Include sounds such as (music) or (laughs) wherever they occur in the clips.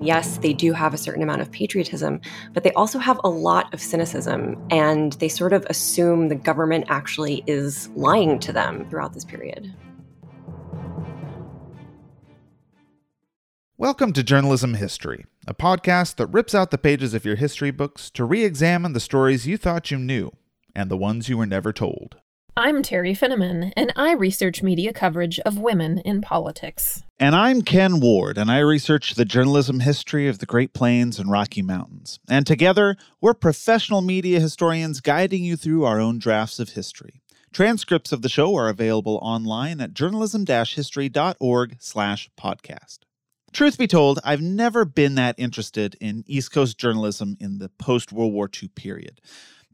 Yes, they do have a certain amount of patriotism, but they also have a lot of cynicism, and they sort of assume the government actually is lying to them throughout this period. Welcome to Journalism History, a podcast that rips out the pages of your history books to re examine the stories you thought you knew and the ones you were never told. I'm Teri Finneman, and I research media coverage of women in politics. And I'm Ken Ward, and I research the journalism history of the Great Plains and Rocky Mountains. And together, we're professional media historians guiding you through our own drafts of history. Transcripts of the show are available online at journalism-history.org slash podcast. Truth be told, I've never been that interested in East Coast journalism in the post World War II period.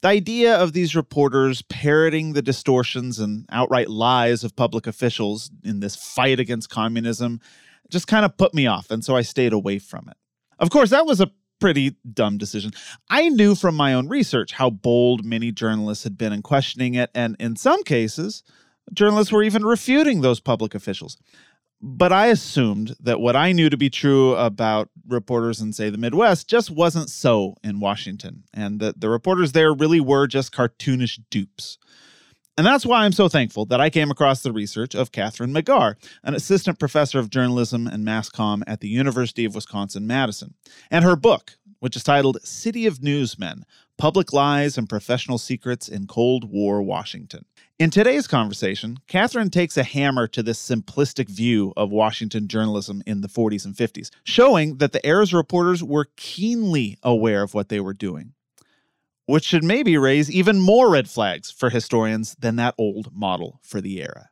The idea of these reporters parroting the distortions and outright lies of public officials in this fight against communism just kind of put me off, and so I stayed away from it. Of course, that was a pretty dumb decision. I knew from my own research how bold many journalists had been in questioning it, and in some cases, journalists were even refuting those public officials but I assumed that what I knew to be true about reporters in, say, the Midwest just wasn't so in Washington, and that the reporters there really were just cartoonish dupes. And that's why I'm so thankful that I came across the research of Kathryn McGarr, an assistant professor of journalism and mass comm at the University of Wisconsin Madison, and her book, which is titled City of Newsmen Public Lies and Professional Secrets in Cold War Washington. In today's conversation, Kathryn takes a hammer to this simplistic view of Washington journalism in the 40s and 50s, showing that the era's reporters were keenly aware of what they were doing, which should maybe raise even more red flags for historians than that old model for the era.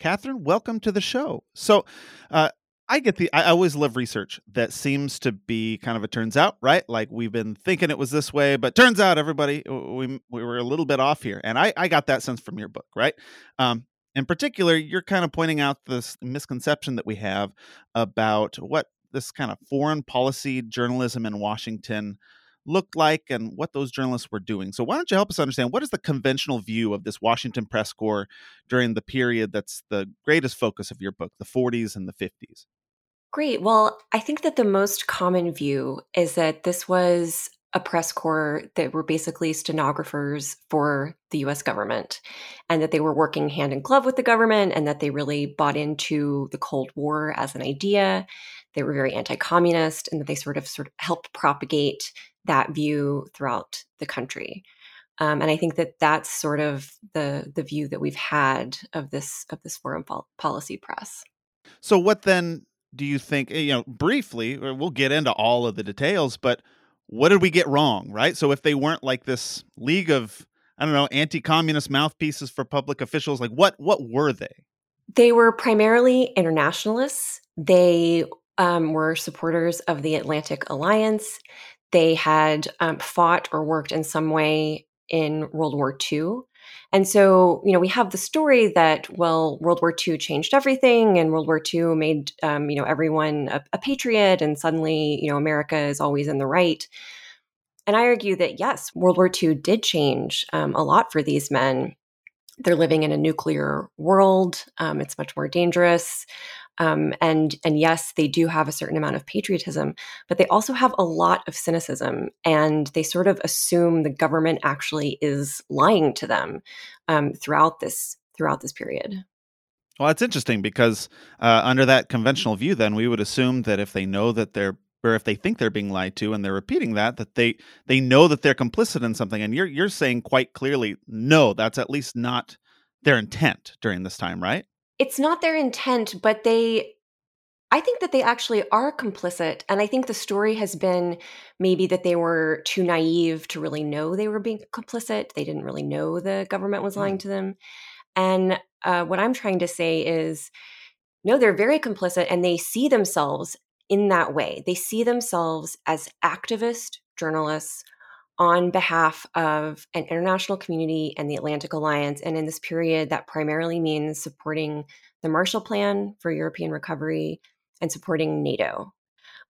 Kathryn, welcome to the show. So, uh, I get the. I always love research that seems to be kind of a turns out, right? Like we've been thinking it was this way, but turns out everybody we we were a little bit off here, and I I got that sense from your book, right? Um, in particular, you're kind of pointing out this misconception that we have about what this kind of foreign policy journalism in Washington looked like and what those journalists were doing. So why don't you help us understand what is the conventional view of this Washington press corps during the period that's the greatest focus of your book, the 40s and the 50s? Great. Well, I think that the most common view is that this was a press corps that were basically stenographers for the US government and that they were working hand in glove with the government and that they really bought into the Cold War as an idea. They were very anti-communist and that they sort of sort of helped propagate that view throughout the country. Um, and I think that that's sort of the the view that we've had of this of this foreign policy press. So what then do you think eh, you know briefly uh, we'll get into all of the details but what did we get wrong right? So if they weren't like this league of i don't know anti-communist mouthpieces for public officials like what what were they? They were primarily internationalists. They um, were supporters of the atlantic alliance. They had um, fought or worked in some way in world war ii and so, you know, we have the story that, well, World War II changed everything and World War II made, um, you know, everyone a, a patriot and suddenly, you know, America is always in the right. And I argue that, yes, World War II did change um, a lot for these men. They're living in a nuclear world. Um, it's much more dangerous. Um, and and yes, they do have a certain amount of patriotism, but they also have a lot of cynicism, and they sort of assume the government actually is lying to them um, throughout this throughout this period. Well, that's interesting because uh, under that conventional view, then we would assume that if they know that they're or if they think they're being lied to and they're repeating that, that they they know that they're complicit in something. And you're you're saying quite clearly, no, that's at least not their intent during this time, right? It's not their intent, but they I think that they actually are complicit. And I think the story has been maybe that they were too naive to really know they were being complicit. They didn't really know the government was lying mm. to them. And uh, what I'm trying to say is no, they're very complicit and they see themselves in that way. They see themselves as activist journalists on behalf of an international community and the Atlantic Alliance. And in this period, that primarily means supporting the Marshall Plan for European recovery and supporting NATO.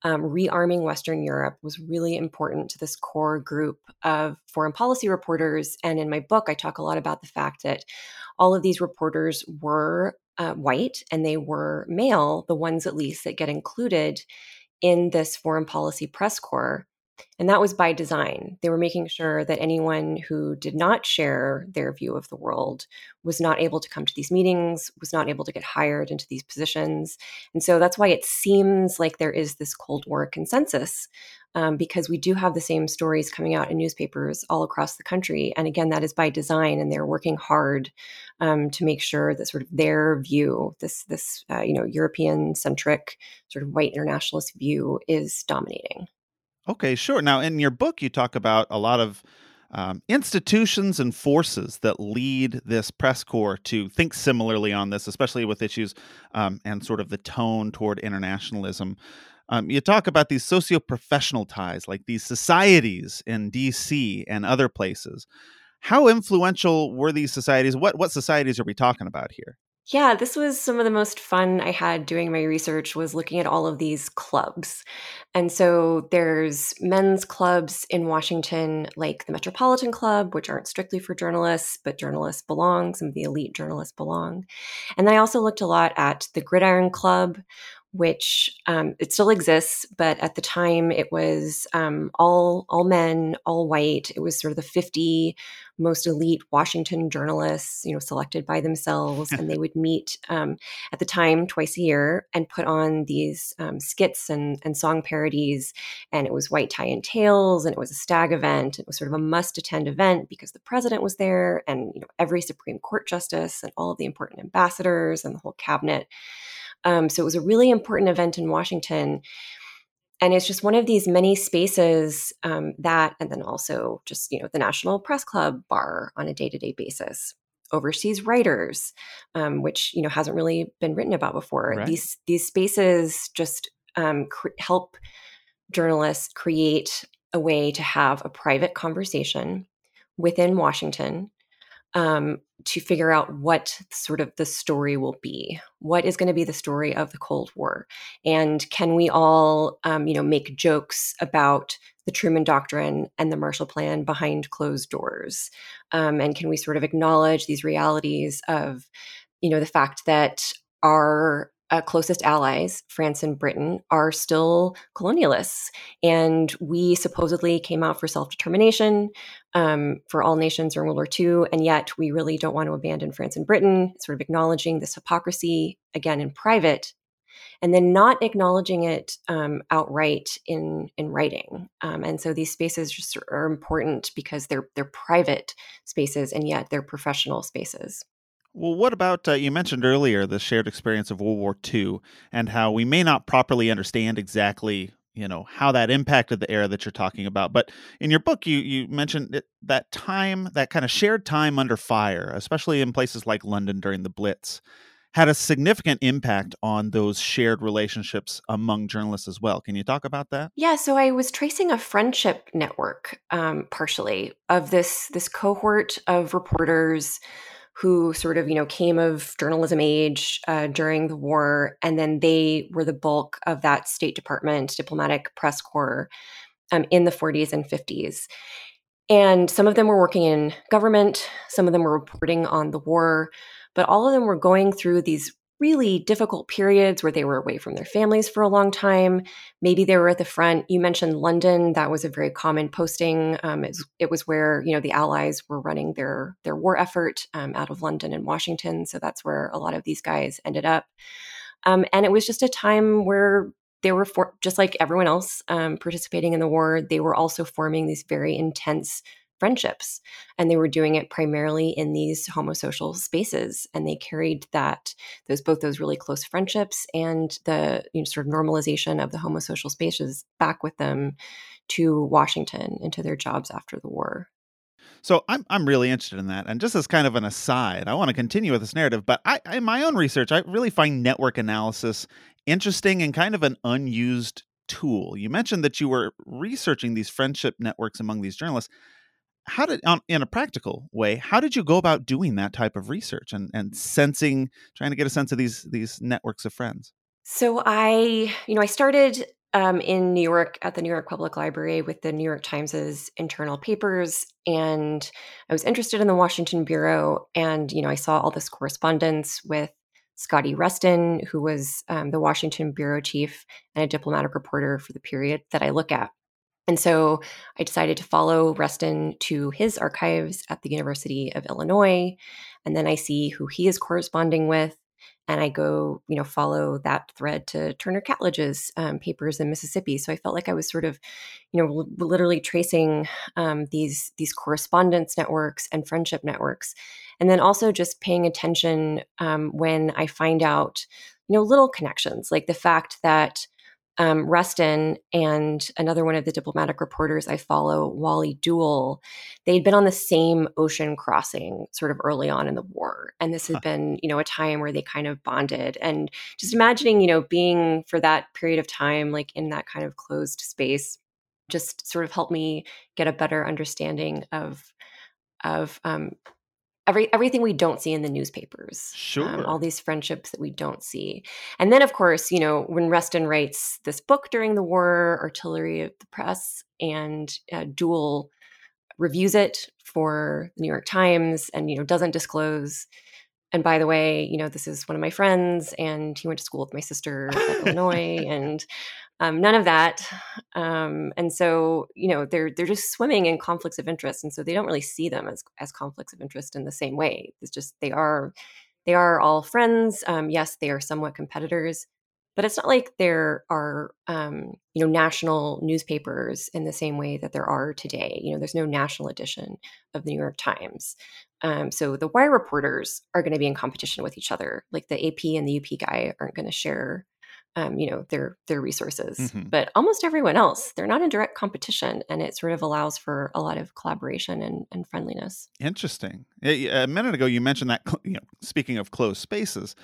Um, rearming Western Europe was really important to this core group of foreign policy reporters. And in my book, I talk a lot about the fact that all of these reporters were uh, white and they were male, the ones at least that get included in this foreign policy press corps. And that was by design. They were making sure that anyone who did not share their view of the world was not able to come to these meetings, was not able to get hired into these positions. And so that's why it seems like there is this Cold War consensus um, because we do have the same stories coming out in newspapers all across the country. And again, that is by design, and they're working hard um, to make sure that sort of their view, this this uh, you know European centric sort of white internationalist view, is dominating. Okay, sure. Now, in your book, you talk about a lot of um, institutions and forces that lead this press corps to think similarly on this, especially with issues um, and sort of the tone toward internationalism. Um, you talk about these socio-professional ties, like these societies in D.C. and other places. How influential were these societies? What what societies are we talking about here? Yeah, this was some of the most fun I had doing my research was looking at all of these clubs. And so there's men's clubs in Washington like the Metropolitan Club, which aren't strictly for journalists, but journalists belong, some of the elite journalists belong. And then I also looked a lot at the Gridiron Club, which um, it still exists, but at the time it was um, all all men, all white. It was sort of the fifty most elite Washington journalists, you know, selected by themselves, (laughs) and they would meet um, at the time twice a year and put on these um, skits and, and song parodies. And it was white tie and tails, and it was a stag event. It was sort of a must attend event because the president was there, and you know every Supreme Court justice and all of the important ambassadors and the whole cabinet. Um, so it was a really important event in Washington. And it's just one of these many spaces um, that, and then also just, you know, the National Press Club bar on a day to day basis. Overseas writers, um, which you know hasn't really been written about before. Right. These these spaces just um, cr- help journalists create a way to have a private conversation within Washington um, to figure out what sort of the story will be. What is going to be the story of the Cold War, and can we all, um, you know, make jokes about the Truman Doctrine and the Marshall Plan behind closed doors? Um, and can we sort of acknowledge these realities of, you know, the fact that our uh, closest allies, France and Britain, are still colonialists. And we supposedly came out for self determination um, for all nations during World War II. And yet we really don't want to abandon France and Britain, sort of acknowledging this hypocrisy, again, in private. And then not acknowledging it um, outright in in writing, um, and so these spaces just are important because they're they're private spaces, and yet they're professional spaces. Well, what about uh, you mentioned earlier the shared experience of World War II and how we may not properly understand exactly you know how that impacted the era that you're talking about but in your book you you mentioned it, that time that kind of shared time under fire especially in places like london during the blitz had a significant impact on those shared relationships among journalists as well. Can you talk about that? Yeah so i was tracing a friendship network um, partially of this this cohort of reporters who sort of you know came of journalism age uh, during the war, and then they were the bulk of that State Department diplomatic press corps um, in the 40s and 50s. And some of them were working in government, some of them were reporting on the war, but all of them were going through these really difficult periods where they were away from their families for a long time. Maybe they were at the front. You mentioned London; that was a very common posting. Um, it, it, was where you know the Allies were running their their war effort um, out of London and Washington. So that's where a lot of these guys ended up. Um, and it was just a time where they were for, just like everyone else um, participating in the war. They were also forming these very intense friendships and they were doing it primarily in these homosocial spaces and they carried that those both those really close friendships and the you know, sort of normalization of the homosocial spaces back with them to Washington into their jobs after the war. So I'm I'm really interested in that. And just as kind of an aside, I want to continue with this narrative, but I in my own research, I really find network analysis interesting and kind of an unused tool. You mentioned that you were researching these friendship networks among these journalists how did on, in a practical way how did you go about doing that type of research and and sensing trying to get a sense of these these networks of friends so i you know i started um, in new york at the new york public library with the new york times's internal papers and i was interested in the washington bureau and you know i saw all this correspondence with Scotty Reston, who was um, the Washington bureau chief and a diplomatic reporter for the period that I look at. And so I decided to follow Reston to his archives at the University of Illinois. And then I see who he is corresponding with. And I go, you know, follow that thread to Turner Catledge's um, papers in Mississippi. So I felt like I was sort of, you know, l- literally tracing um, these these correspondence networks and friendship networks, and then also just paying attention um, when I find out, you know, little connections, like the fact that um, Reston and another one of the diplomatic reporters I follow, Wally Deuel, they'd been on the same ocean crossing sort of early on in the war. And this had been, you know, a time where they kind of bonded. And just imagining, you know, being for that period of time, like in that kind of closed space, just sort of helped me get a better understanding of of um, every everything we don't see in the newspapers. Um, Sure. all these friendships that we don't see. And then of course, you know, when Reston writes this book during the war, Artillery of the Press, and uh, Deuel reviews it for the New York Times and you know doesn't disclose and by the way, you know, this is one of my friends, and he went to school with my sister at (laughs) Illinois, and um, none of that. Um, and so, you know, they're they're just swimming in conflicts of interest, and so they don't really see them as as conflicts of interest in the same way. It's just they are they are all friends. Um, yes, they are somewhat competitors, but it's not like there are um, you know national newspapers in the same way that there are today. You know, there's no national edition of the New York Times. Um, so the wire reporters are going to be in competition with each other. Like the AP and the UP guy aren't going to share, um, you know, their their resources. Mhm. But almost everyone else, they're not in direct competition, and it sort of allows for a lot of collaboration and, and friendliness. Interesting. A minute ago, you mentioned that, you know, speaking of closed spaces,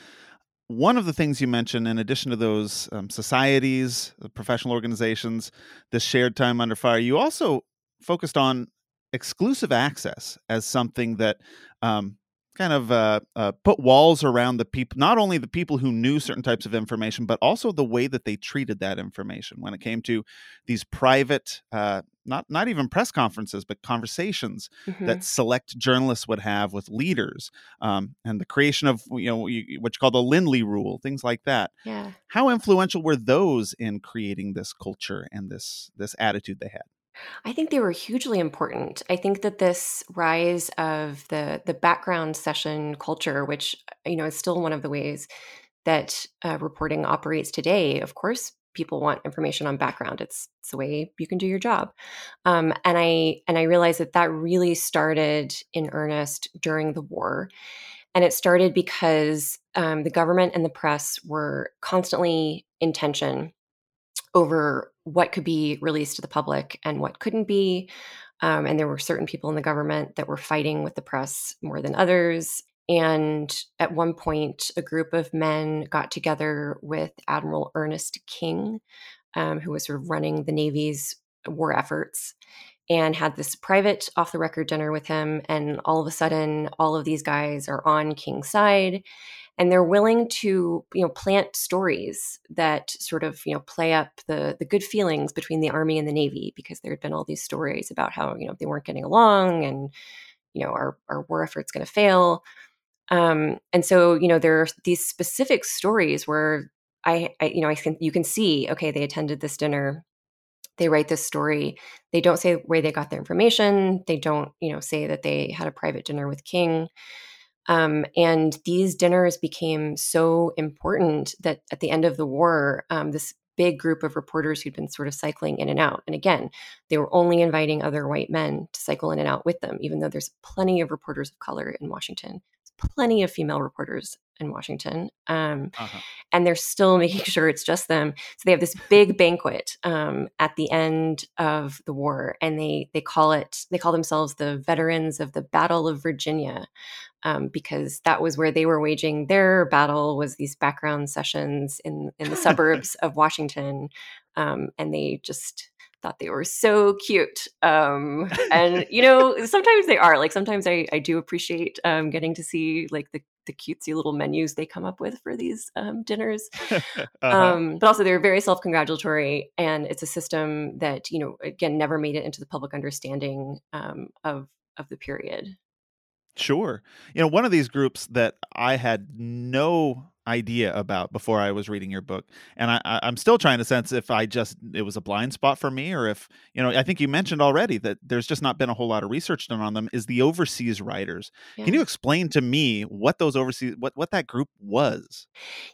one of the things you mentioned, in addition to those um, societies, the professional organizations, this shared time under fire, you also focused on exclusive access as something that um, kind of uh, uh, put walls around the people, not only the people who knew certain types of information, but also the way that they treated that information when it came to these private, uh, not not even press conferences, but conversations Mhm. that select journalists would have with leaders, um, and the creation of you know you- what you call the Lindley Rule, things like that. yeah. How influential were those in creating this culture and this this attitude they had? I think they were hugely important. I think that this rise of the the background session culture, which you know is still one of the ways that uh, reporting operates today. Of course, people want information on background. It's, it's the way you can do your job. Um, and I and I realized that that really started in earnest during the war, and it started because um, the government and the press were constantly in tension over what could be released to the public and what couldn't be. Um, and there were certain people in the government that were fighting with the press more than others. And at one point, a group of men got together with Admiral Ernest King, um, who was sort of running the Navy's war efforts, and had this private off the record dinner with him. And all of a sudden, all of these guys are on King's side and they're willing to you know plant stories that sort of you know play up the the good feelings between the army and the navy because there had been all these stories about how you know they weren't getting along and you know our our war effort's going to fail. Um, and so you know there are these specific stories where I, I you know i can you can see okay they attended this dinner they write this story they don't say where they got their information they don't you know say that they had a private dinner with king um, and these dinners became so important that at the end of the war, um, this big group of reporters who'd been sort of cycling in and out. And again, they were only inviting other white men to cycle in and out with them, even though there's plenty of reporters of color in Washington, plenty of female reporters in Washington. Um, Uh-huh. and they're still (laughs) making sure it's just them. So they have this big banquet um, at the end of the war, and they they call it they call themselves the veterans of the Battle of Virginia, um, because that was where they were waging their battle was these background sessions in in the (laughs) suburbs of Washington, um, and they just thought they were so cute um and you know (laughs) sometimes they are like sometimes i i do appreciate um getting to see like the the cutesy little menus they come up with for these um, dinners (laughs) Uh-huh. um, but also they're very self-congratulatory and it's a system that you know again never made it into the public understanding um, of of the period Sure. You know, one of these groups that I had no idea about before I was reading your book, and I, I, am still trying to sense if I just it was a blind spot for me, or if you know, I think you mentioned already that there's just not been a whole lot of research done on them. Is the overseas writers? Yeah. Can you explain to me what those overseas what what that group was?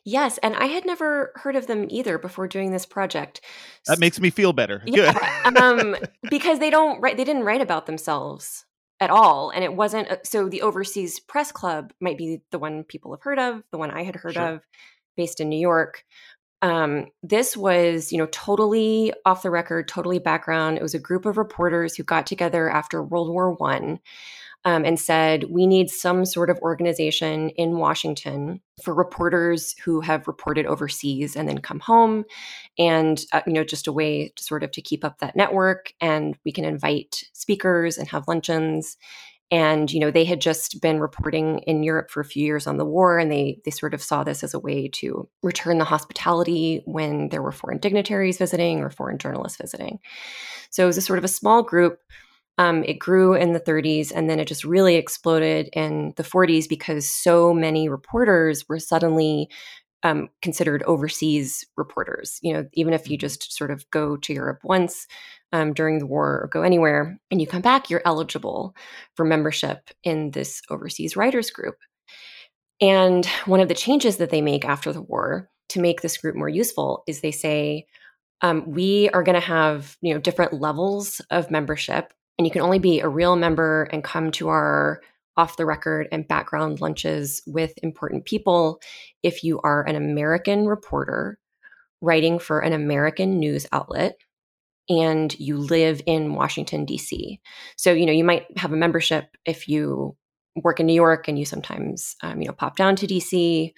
Yes, and I had never heard of them either before doing this project. That makes me feel better. Yeah, Good, um, because they don't write. They didn't write about themselves at all. And it wasn't so the Overseas Press Club might be the one people have heard of, the one I had heard sure. of, based in New York. Um, this was, you know, totally off the record, totally background. It was a group of reporters who got together after World War One um, and said, we need some sort of organization in Washington for reporters who have reported overseas and then come home. And, uh, you know, just a way to sort of to keep up that network. And we can invite speakers and have luncheons. And, you know, they had just been reporting in Europe for a few years on the war, and they they sort of saw this as a way to return the hospitality when there were foreign dignitaries visiting or foreign journalists visiting. So it was a sort of a small group um, it grew in the 30s and then it just really exploded in the 40s because so many reporters were suddenly um, considered overseas reporters. You know, even if you just sort of go to Europe once um, during the war or go anywhere and you come back, you're eligible for membership in this overseas writers group. And one of the changes that they make after the war to make this group more useful is they say, um, we are going to have you know different levels of membership and you can only be a real member and come to our off the record and background lunches with important people if you are an American reporter writing for an American news outlet and you live in Washington, D.C. So, you know, you might have a membership if you work in New York and you sometimes, um, you know, pop down to D.C.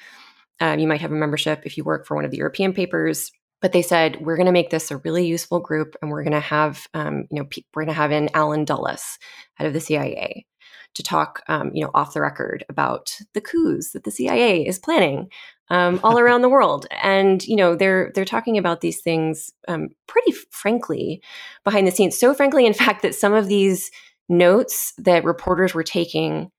Um, you might have a membership if you work for one of the European papers but they said we're going to make this a really useful group and we're going to have um, you know pe- we're going to have in allen dulles head of the cia to talk um, you know off the record about the coups that the cia is planning um, all (laughs) around the world. And you know they're they're talking about these things um, pretty frankly behind the scenes. So frankly in (laughs) fact that some of these notes that reporters were taking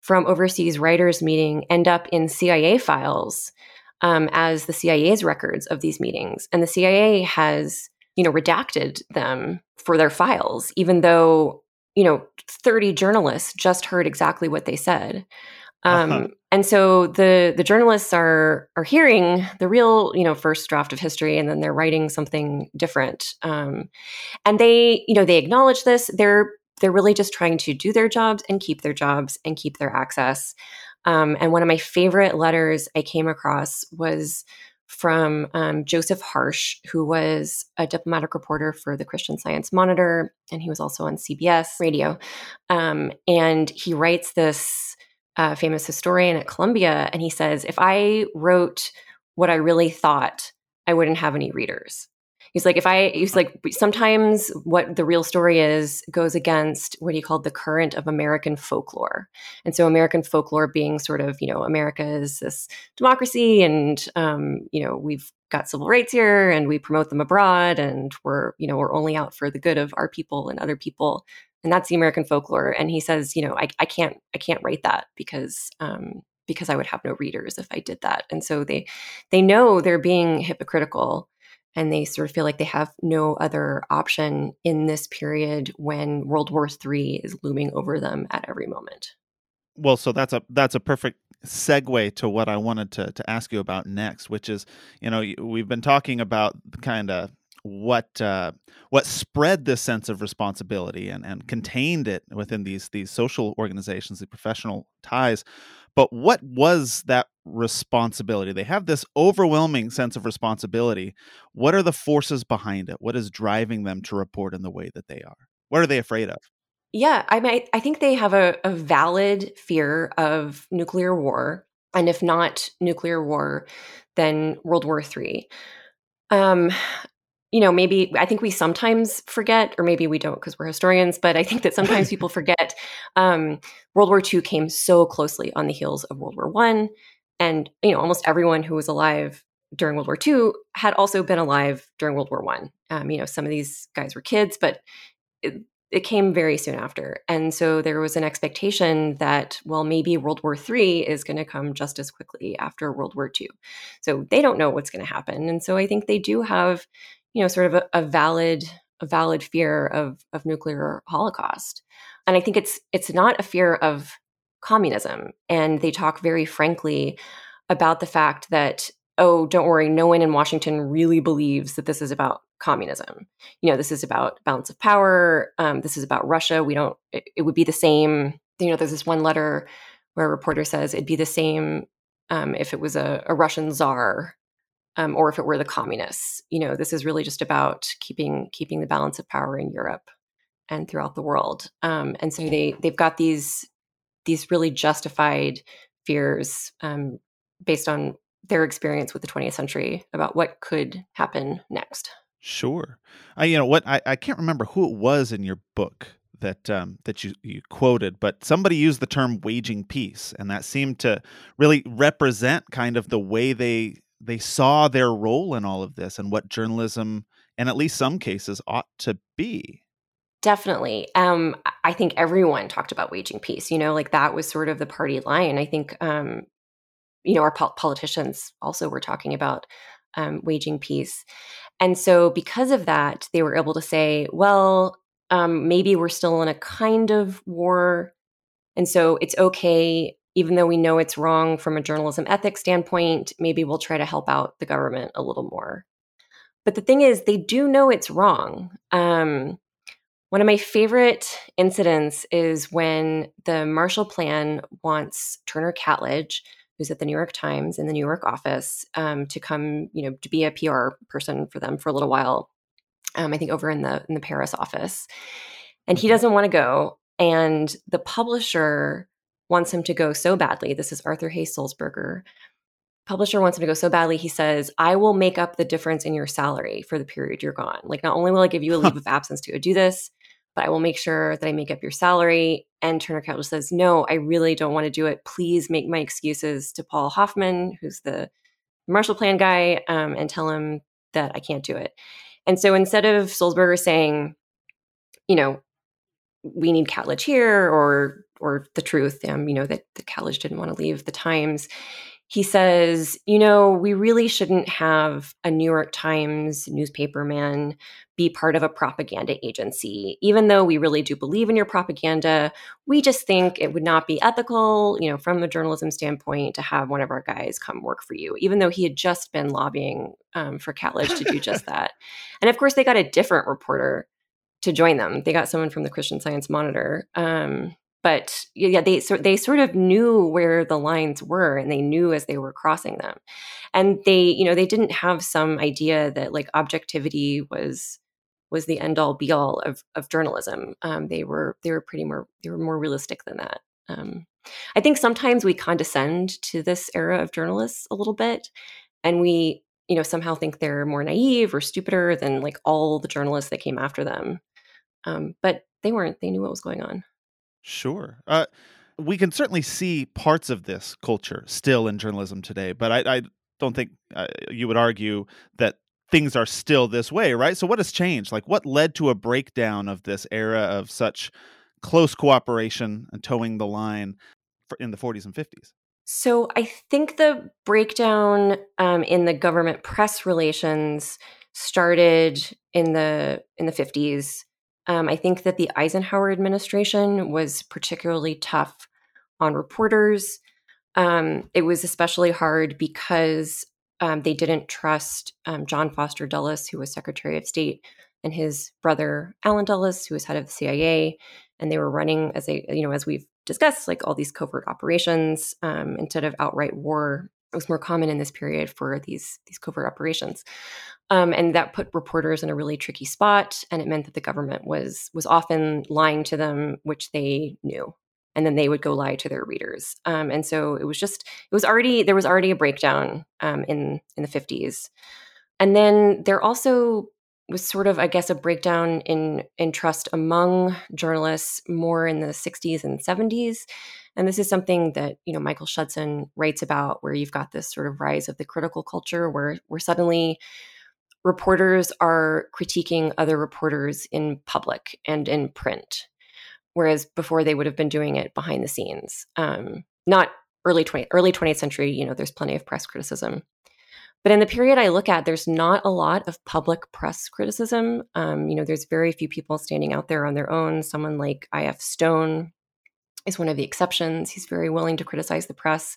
from overseas writers meeting end up in cia files um, as the CIA's records of these meetings. And the CIA has, you know, redacted them for their files, even though, you know, 30 journalists just heard exactly what they said. Um, uh-huh. And so the the journalists are are hearing the real, you know, first draft of history, and then they're writing something different. Um, and they, you know, they acknowledge this. They're they're really just trying to do their jobs and keep their jobs and keep their access. Um, and one of my favorite letters I came across was from um, Joseph Harsch, who was a diplomatic reporter for the Christian Science Monitor, and he was also on CBS radio. Um, and he writes this uh, famous historian at Columbia, and he says, If I wrote what I really thought, I wouldn't have any readers. He's like, if I, he's like, sometimes what the real story is goes against what he called the current of American folklore. And so American folklore being sort of, you know, America is this democracy and, um, you know, we've got civil rights here and we promote them abroad and we're, you know, we're only out for the good of our people and other people. And that's the American folklore. And he says, you know, I, I can't, I can't write that because, um, because I would have no readers if I did that. And so they they know they're being hypocritical and they sort of feel like they have no other option in this period when World War III is looming over them at every moment. Well, so that's a that's a perfect segue to what I wanted to to ask you about next, which is, you know, we've been talking about kind of what uh, what spread this sense of responsibility and, and contained it within these these social organizations, the professional ties. But what was that responsibility? They have this overwhelming sense of responsibility. What are the forces behind it? What is driving them to report in the way that they are? What are they afraid of? Yeah, I mean, I think they have a, a valid fear of nuclear war, and if not nuclear war, then World War III. Um, you know, maybe I think we sometimes forget, or maybe we don't because we're historians, but I think that sometimes (laughs) people forget um, World War II came so closely on the heels of World War One, and you know, almost everyone who was alive during World War II had also been alive during World War One. Um, you know, some of these guys were kids, but it, it came very soon after. And so there was an expectation that, well, maybe World War III is going to come just as quickly after World War II. So they don't know what's going to happen. And so I think they do have, you know, sort of a, a valid a valid fear of of nuclear holocaust. And I think it's it's not a fear of communism. And they talk very frankly about the fact that oh, don't worry, no one in Washington really believes that this is about communism. You know, this is about balance of power. Um, this is about Russia. We don't, it, it, would be the same. You know, there's this one letter where a reporter says it'd be the same um, if it was a, a Russian czar um, or if it were the communists. You know, this is really just about keeping keeping the balance of power in Europe and throughout the world. Um, and so they they've got these these really justified fears um, based on their experience with the 20th century about what could happen next. Sure. I you know what I, I can't remember who it was in your book that um, that you, you quoted, but somebody used the term waging peace, and that seemed to really represent kind of the way they they saw their role in all of this and what journalism, in at least some cases, ought to be. Definitely. Um, I think everyone talked about waging peace. You know, like that was sort of the party line. I think um, you know, our po- politicians also were talking about um, waging peace. And so, because of that, they were able to say, well, um, maybe we're still in a kind of war. And so, it's okay, even though we know it's wrong from a journalism ethics standpoint, maybe we'll try to help out the government a little more. But the thing is, they do know it's wrong. Um, one of my favorite incidents is when the Marshall Plan wants Turner Catledge, who's at the New York Times in the New York office, um, to come, you know, to be a PR person for them for a little while. Um, I think over in the in the Paris office, and he mm-hmm. doesn't want to go. And the publisher wants him to go so badly. This is Arthur Hays Sulzberger. Publisher wants him to go so badly. He says, "I will make up the difference in your salary for the period you're gone. Like, not only will I give you a leave (laughs) of absence to go do this, but I will make sure that I make up your salary. And Turner Catledge says, No, I really don't want to do it. Please make my excuses to Paul Hoffman, who's the Marshall Plan guy, um, and tell him that I can't do it. And so instead of Sulzberger saying, you know, we need Catledge here or or the truth, um, you know, that, Catledge didn't want to leave the Times, he says, you know, we really shouldn't have a New York Times newspaperman be part of a propaganda agency. Even though we really do believe in your propaganda, we just think it would not be ethical, you know, from the journalism standpoint to have one of our guys come work for you, even though he had just been lobbying um, for Catledge to do just (laughs) that. And of course, they got a different reporter to join them. They got someone from the Christian Science Monitor. Um, but yeah, they they sort of knew where the lines were, and they knew as they were crossing them, and they you know they didn't have some idea that like objectivity was was the end all be all of of journalism. Um, they were they were pretty more they were more realistic than that. Um, I think sometimes we condescend to this era of journalists a little bit, and we you know somehow think they're more naive or stupider than like all the journalists that came after them. Um, but they weren't. They knew what was going on. Sure. Uh, we can certainly see parts of this culture still in journalism today, but I, I don't think uh, you would argue that things are still this way, right? So, what has changed? Like, what led to a breakdown of this era of such close cooperation and towing the line in the 40s and 50s? So, I think the breakdown um, in the government press relations started in the in the 50s um, I think that the Eisenhower administration was particularly tough on reporters. Um, it was especially hard because um, they didn't trust um, John Foster Dulles, who was Secretary of State, and his brother Allen Dulles, who was head of the CIA, and they were running as a you know as we've discussed like all these covert operations um, instead of outright war. It was more common in this period for these these covert operations. Um, and that put reporters in a really tricky spot, and it meant that the government was was often lying to them, which they knew, and then they would go lie to their readers. Um, and so it was just it was already there was already a breakdown um, in in the fifties, and then there also was sort of I guess a breakdown in in trust among journalists more in the 60s and 70s. And this is something that you know Michael Schudson writes about, where you've got this sort of rise of the critical culture, where where suddenly reporters are critiquing other reporters in public and in print, whereas before they would have been doing it behind the scenes. Um, not early 20, early 20th century, you know, there's plenty of press criticism. But in the period I look at, there's not a lot of public press criticism. Um, you know, there's very few people standing out there on their own. Someone like I.F. Stone is one of the exceptions. He's very willing to criticize the press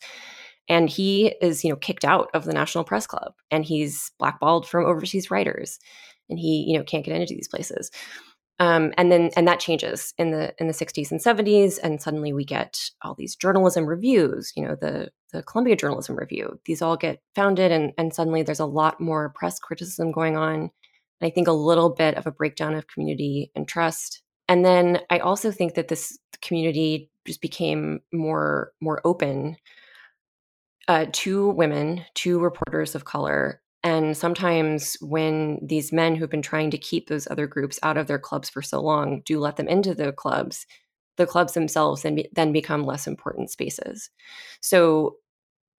and he is you know kicked out of the national press club and he's blackballed from overseas writers and he you know can't get into these places um, and then and that changes in the in the 60s and 70s and suddenly we get all these journalism reviews you know the the columbia journalism review these all get founded and and suddenly there's a lot more press criticism going on and i think a little bit of a breakdown of community and trust and then i also think that this community just became more more open uh, two women, two reporters of color. And sometimes when these men who've been trying to keep those other groups out of their clubs for so long do let them into the clubs, the clubs themselves then, be, then become less important spaces. So,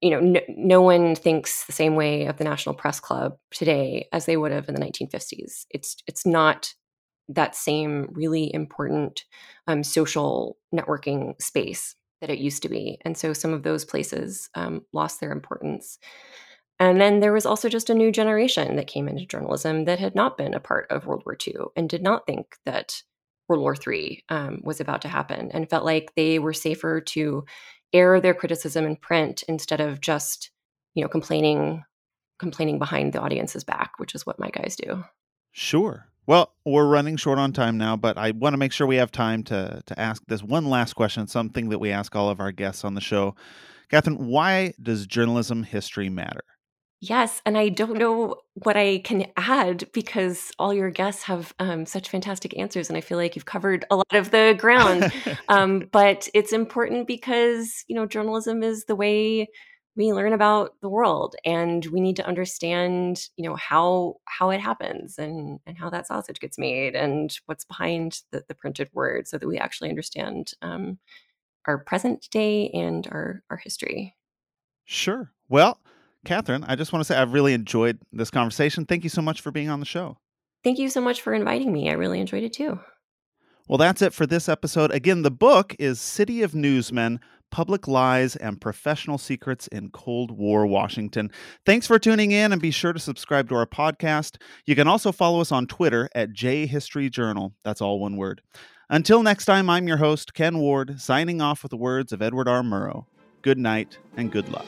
you know, no, no one thinks the same way of the National Press Club today as they would have in the 1950s. It's it's not that same really important um, social networking space that it used to be. And so some of those places um, lost their importance. And then there was also just a new generation that came into journalism that had not been a part of World War II and did not think that World War III um, was about to happen and felt like they were safer to air their criticism in print instead of just, you know, complaining complaining behind the audience's back, which is what my guys do. Sure. Well, we're running short on time now, but I want to make sure we have time to to ask this one last question, something that we ask all of our guests on the show. Kathryn, why does journalism history matter? Yes, and I don't know what I can add because all your guests have um, such fantastic answers, and I feel like you've covered a lot of the ground. (laughs) um, but it's important because you know journalism is the way we learn about the world and we need to understand you know how how it happens and and how that sausage gets made and what's behind the, the printed word so that we actually understand um, our present day and our our history sure well kathryn i just want to say i've really enjoyed this conversation thank you so much for being on the show thank you so much for inviting me i really enjoyed it too well, that's it for this episode. Again, the book is City of Newsmen Public Lies and Professional Secrets in Cold War Washington. Thanks for tuning in and be sure to subscribe to our podcast. You can also follow us on Twitter at J History Journal. That's all one word. Until next time, I'm your host, Ken Ward, signing off with the words of Edward R. Murrow. Good night and good luck.